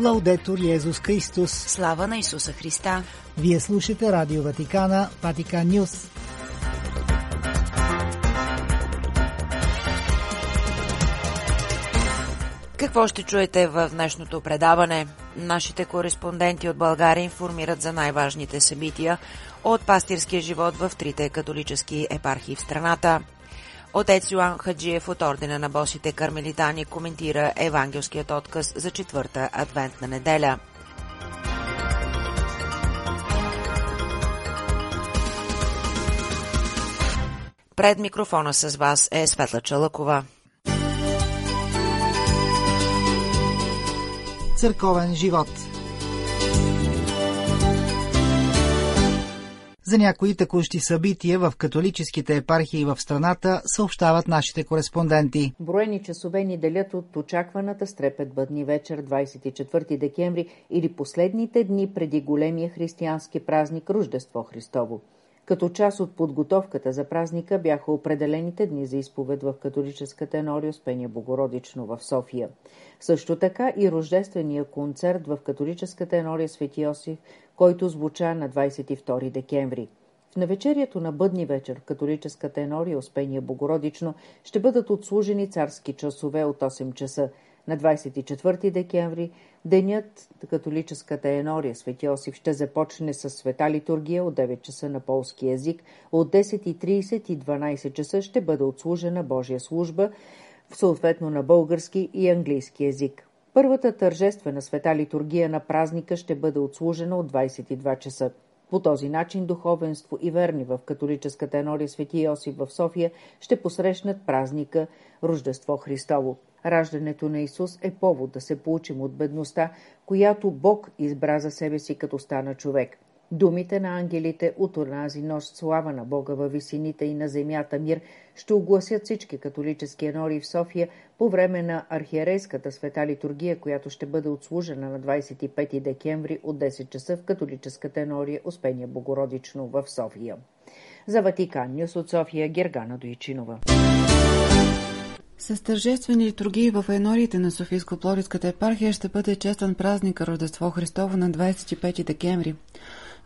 Лаудетор Йезус Христос. Слава на Исуса Христа. Вие слушате Радио Ватикана, Ватикан Нюс. Какво ще чуете в днешното предаване? Нашите кореспонденти от България информират за най-важните събития от пастирския живот в трите католически епархии в страната. Отец Йоан Хаджиев от Ордена на босите кармелитани коментира евангелският отказ за четвърта адвентна неделя. Пред микрофона с вас е Светла Чалъкова. Църковен живот За някои текущи събития в католическите епархии в страната съобщават нашите кореспонденти. Броени часове ни делят от очакваната стрепет бъдни вечер 24 декември или последните дни преди големия християнски празник Рождество Христово. Като част от подготовката за празника бяха определените дни за изповед в католическата енория Успение Богородично в София. Също така и рождествения концерт в католическата енория Свети Йосиф, който звуча на 22 декември. В навечерието на бъдни вечер в католическата енория Успение Богородично ще бъдат отслужени царски часове от 8 часа. На 24 декември денят католическата енория Свети Йосиф ще започне с света литургия от 9 часа на полски язик, от 10.30 и 12 часа ще бъде отслужена Божия служба, съответно на български и английски язик. Първата тържествена света литургия на празника ще бъде отслужена от 22 часа. По този начин духовенство и верни в католическата енория Свети Йосиф в София ще посрещнат празника Рождество Христово. Раждането на Исус е повод да се получим от бедността, която Бог избра за себе си като стана човек. Думите на ангелите от онази нощ слава на Бога във висините и на земята мир ще огласят всички католически енори в София по време на архиерейската света литургия, която ще бъде отслужена на 25 декември от 10 часа в католическата енория Успение Богородично в София. За Ватикан Нюс от София Гергана Дойчинова. С тържествени литургии в енориите на Софийско-Плориската епархия ще бъде честван празник Рождество Христово на 25 декември.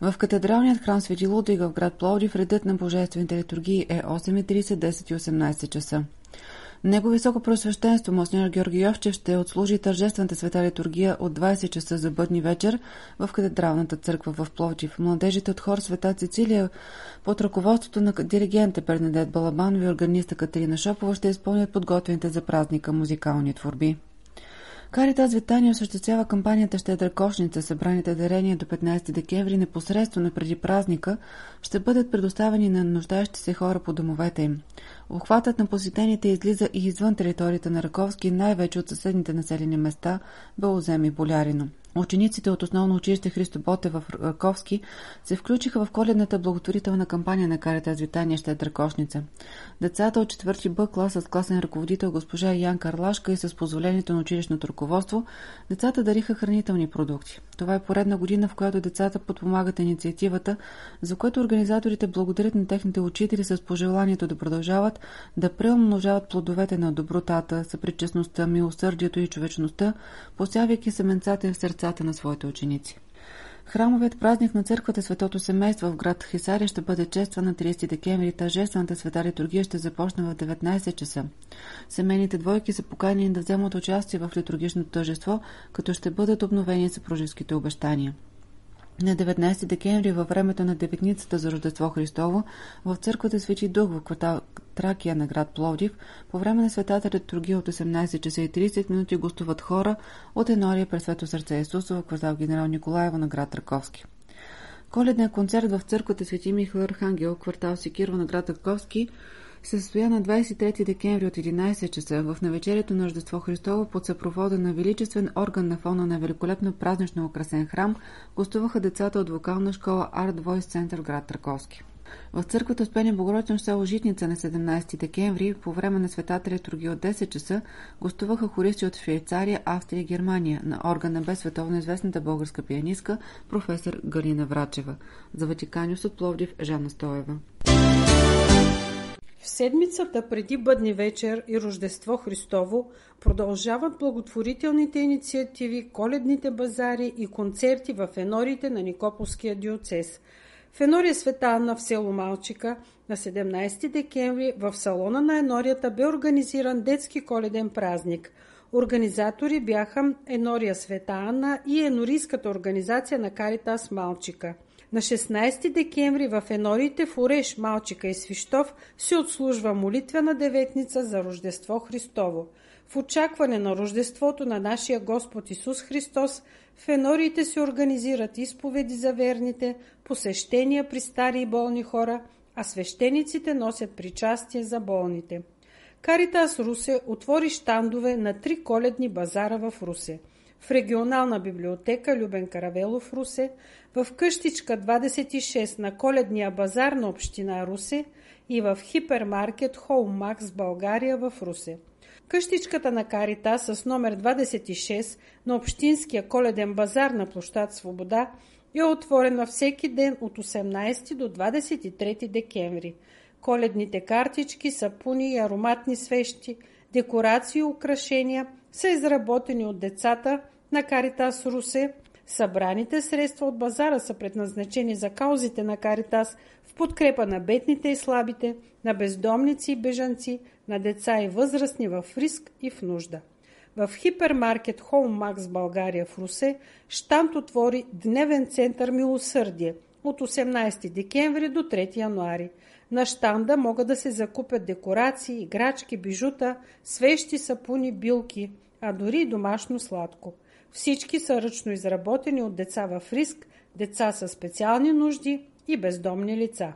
В катедралният храм Свети Лудвига в град Пловдив редът на божествените литургии е 8.30, 10 и 18 часа. Него високо просвещенство Монсеньор Георги Йовчев ще отслужи тържествената света литургия от 20 часа за бъдни вечер в катедралната църква в Пловдив. Младежите от хор Света Цицилия под ръководството на диригента Бернадет Балабанов и органиста Катерина Шопова ще изпълнят подготвените за празника музикални творби. Каритас Витания осъществява кампанията Щедра кошница. Събраните дарения до 15 декември непосредствено преди празника ще бъдат предоставени на нуждаещи се хора по домовете им. Охватът на посетените излиза и извън територията на Раковски, най-вече от съседните населени места Белозем и Болярино. Учениците от основно училище Христо Боте в Раковски се включиха в коледната благотворителна кампания на Карита Витания Щедра Кошница. Децата от 4 Б клас с класен ръководител госпожа Ян Карлашка и с позволението на училищното ръководство, децата дариха хранителни продукти. Това е поредна година, в която децата подпомагат инициативата, за което организаторите благодарят на техните учители с пожеланието да продължават да преумножават плодовете на добротата, съпричастността, милосърдието и човечността, посявайки семенцата в сърцата на своите ученици. Храмовият празник на църквата Светото семейство в град Хисария ще бъде честван на 30 декември. Тържествената света литургия ще започне в 19 часа. Семейните двойки са поканени да вземат участие в литургичното тържество, като ще бъдат обновени съпружеските обещания. На 19 декември във времето на деветницата за Рождество Христово в църквата Свети Дух в квартал Тракия на град Пловдив по време на светата литургия от 18 часа и 30 минути гостуват хора от Енория през Свето сърце Исусово квартал Генерал Николаева на град Раковски. Коледният концерт в църквата Свети Михаил Архангел, квартал Секирва на град Раковски се състоя на 23 декември от 11 часа в навечерието на Рождество Христово под съпровода на величествен орган на фона на великолепно празнично украсен храм гостуваха децата от вокална школа Art Voice Center в град Траковски. В църквата Успение Богородично село Житница на 17 декември по време на светата литургия от 10 часа гостуваха хористи от Швейцария, Австрия и Германия на органа без световно известната българска пианистка професор Галина Врачева. За Ватиканиус от Пловдив Жанна Стоева. В седмицата преди Бъдни вечер и Рождество Христово продължават благотворителните инициативи, коледните базари и концерти в енорите на Никополския диоцес. В енория Света Анна в село Малчика на 17 декември в салона на енорията бе организиран детски коледен празник. Организатори бяха Енория Света Анна и Енорийската организация на Каритас Малчика – на 16 декември в енориите в Ореш, Малчика и Свищов се отслужва молитвена деветница за Рождество Христово. В очакване на Рождеството на нашия Господ Исус Христос в енориите се организират изповеди за верните, посещения при стари и болни хора, а свещениците носят причастие за болните. Каритас Русе отвори штандове на три коледни базара в Русе – в регионална библиотека Любен Каравелов Русе, в къщичка 26 на Коледния базар на Община Русе и в хипермаркет Холмакс България в Русе. Къщичката на Карита с номер 26 на Общинския коледен базар на площад Свобода е отворена всеки ден от 18 до 23 декември. Коледните картички, сапуни и ароматни свещи, декорации и украшения са изработени от децата на Каритас Русе – Събраните средства от базара са предназначени за каузите на Каритас в подкрепа на бедните и слабите, на бездомници и бежанци, на деца и възрастни в риск и в нужда. В хипермаркет Холмакс България в Русе Штант отвори дневен център Милосърдие от 18 декември до 3 януари. На штанда могат да се закупят декорации, играчки, бижута, свещи, сапуни, билки, а дори домашно сладко – всички са ръчно изработени от деца в риск, деца с специални нужди и бездомни лица.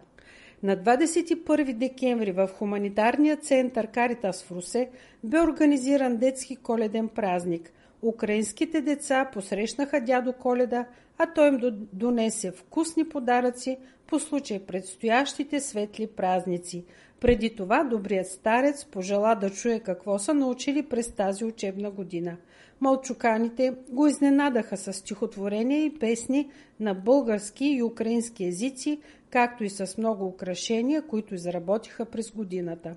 На 21 декември в хуманитарния център Каритас в Русе бе организиран детски коледен празник. Украинските деца посрещнаха дядо Коледа, а той им донесе вкусни подаръци по случай предстоящите светли празници. Преди това добрият старец пожела да чуе какво са научили през тази учебна година – Малчуканите го изненадаха с стихотворения и песни на български и украински езици, както и с много украшения, които изработиха през годината.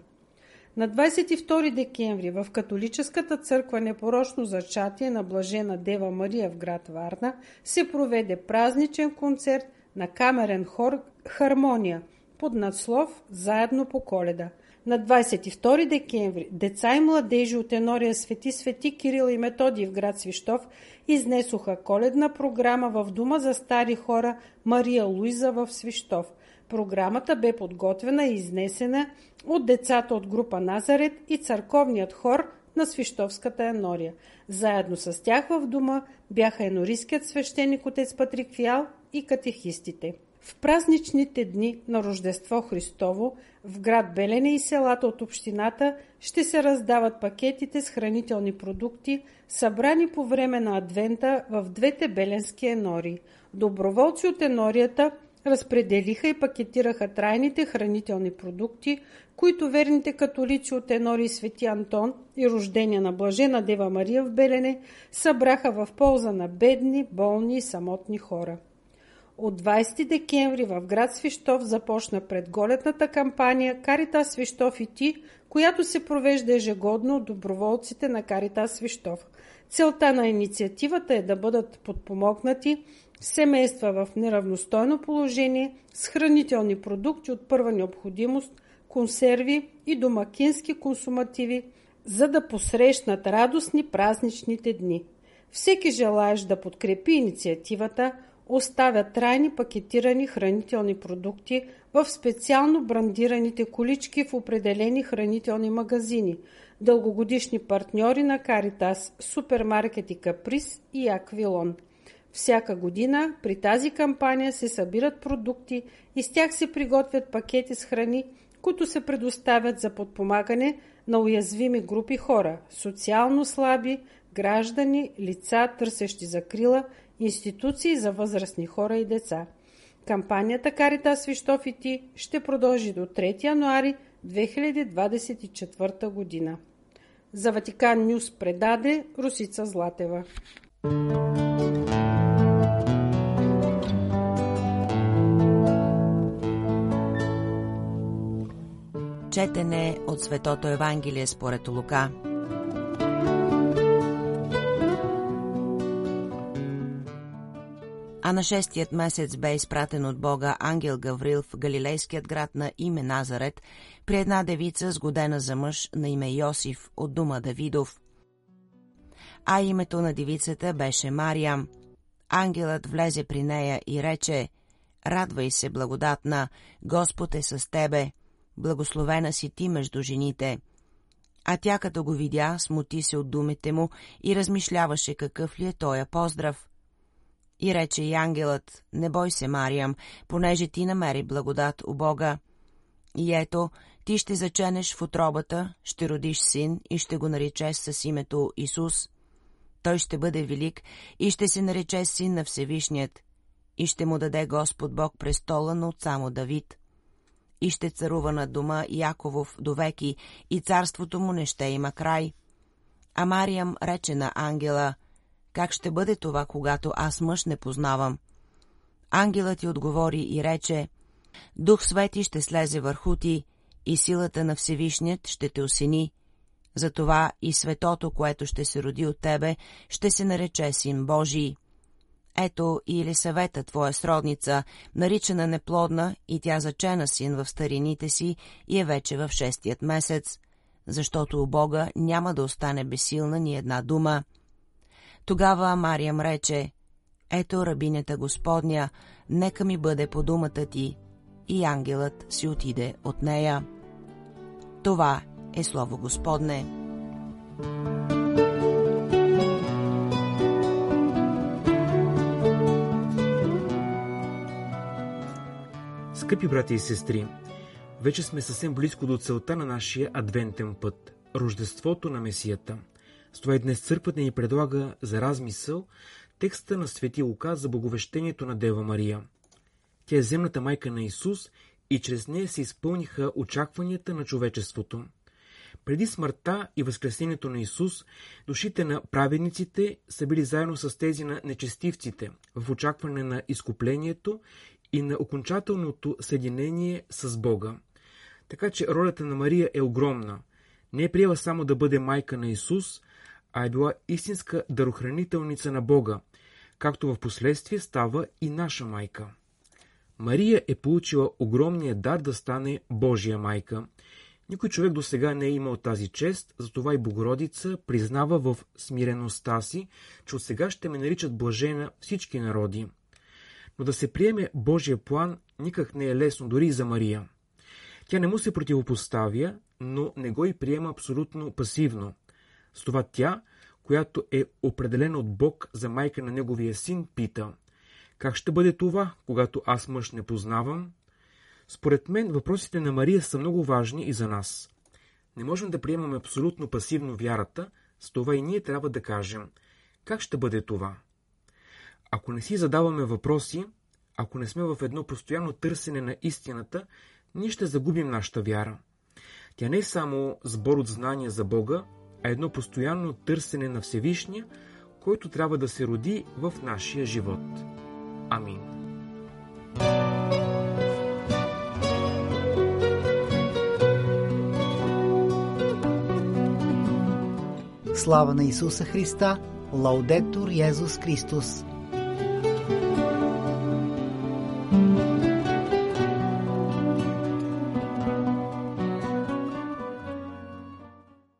На 22 декември в католическата църква Непорочно зачатие на Блажена Дева Мария в град Варна се проведе празничен концерт на камерен хор «Хармония» под надслов «Заедно по коледа». На 22 декември деца и младежи от енория Свети Свети Кирил и Методий в град Свищов изнесоха коледна програма в Дума за стари хора Мария Луиза в Свищов. Програмата бе подготвена и изнесена от децата от група Назарет и църковният хор на Свищовската енория. Заедно с тях в Дума бяха енорийският свещеник отец Патрик Фиал и катехистите. В празничните дни на Рождество Христово в град Белене и селата от общината ще се раздават пакетите с хранителни продукти, събрани по време на адвента в двете беленски енори. Доброволци от енорията разпределиха и пакетираха трайните хранителни продукти, които верните католици от Енори Свети Антон и рождения на Блажена Дева Мария в Белене събраха в полза на бедни, болни и самотни хора. От 20 декември в град Свищов започна предголетната кампания Карита Свищов и ти, която се провежда ежегодно от доброволците на Карита Свищов. Целта на инициативата е да бъдат подпомогнати семейства в неравностойно положение с хранителни продукти от първа необходимост, консерви и домакински консумативи, за да посрещнат радостни празничните дни. Всеки желаещ да подкрепи инициативата – оставят трайни пакетирани хранителни продукти в специално брандираните колички в определени хранителни магазини, дългогодишни партньори на Каритас, супермаркети Каприс и Аквилон. Всяка година при тази кампания се събират продукти и с тях се приготвят пакети с храни, които се предоставят за подпомагане на уязвими групи хора – социално слаби, граждани, лица, търсещи закрила – институции за възрастни хора и деца. Кампанията Карита Свищов и ти ще продължи до 3 януари 2024 година. За Ватикан Нюс предаде Русица Златева. Четене от Светото Евангелие според Лука. А на шестият месец бе изпратен от Бога ангел Гаврил в галилейският град на име Назарет при една девица, сгодена за мъж на име Йосиф от дума Давидов. А името на девицата беше Мариям. Ангелът влезе при нея и рече – Радвай се, благодатна, Господ е с тебе, благословена си ти между жените. А тя като го видя, смути се от думите му и размишляваше какъв ли е тоя поздрав. И рече и ангелът, не бой се, Мариям, понеже ти намери благодат у Бога. И ето, ти ще заченеш в отробата, ще родиш син и ще го наречеш с името Исус. Той ще бъде велик и ще се нарече син на Всевишният и ще му даде Господ Бог престола на отца му Давид. И ще царува на дома Яковов довеки, и царството му не ще има край. А Мариям рече на ангела, как ще бъде това, когато аз мъж не познавам? Ангелът ти отговори и рече, Дух Свети ще слезе върху ти, и силата на Всевишният ще те осени. Затова и светото, което ще се роди от тебе, ще се нарече Син Божий. Ето и Елисавета, твоя сродница, наричана неплодна и тя зачена син в старините си и е вече в шестият месец, защото у Бога няма да остане безсилна ни една дума. Тогава Мариям рече, ето рабинята Господня, нека ми бъде по думата ти, и ангелът си отиде от нея. Това е Слово Господне. Скъпи брати и сестри, вече сме съвсем близко до целта на нашия адвентен път – Рождеството на Месията. С това днес църквата ни предлага за размисъл текста на Свети Лука за благовещението на Дева Мария. Тя е земната майка на Исус и чрез нея се изпълниха очакванията на човечеството. Преди смъртта и възкресението на Исус, душите на праведниците са били заедно с тези на нечестивците, в очакване на изкуплението и на окончателното съединение с Бога. Така че ролята на Мария е огромна. Не е приела само да бъде майка на Исус, а е била истинска дарохранителница на Бога, както в последствие става и наша майка. Мария е получила огромния дар да стане Божия майка. Никой човек до сега не е имал тази чест, затова и Богородица признава в смиреността си, че от сега ще ме наричат блажена всички народи. Но да се приеме Божия план никак не е лесно, дори и за Мария. Тя не му се противопоставя, но не го и приема абсолютно пасивно. С това тя, която е определена от Бог за майка на неговия син, пита Как ще бъде това, когато аз мъж не познавам? Според мен въпросите на Мария са много важни и за нас. Не можем да приемаме абсолютно пасивно вярата, с това и ние трябва да кажем Как ще бъде това? Ако не си задаваме въпроси, ако не сме в едно постоянно търсене на истината, ние ще загубим нашата вяра. Тя не е само сбор от знания за Бога, а едно постоянно търсене на Всевишния, който трябва да се роди в нашия живот. Амин. Слава на Исуса Христа! Лаудетур Йезус Христос!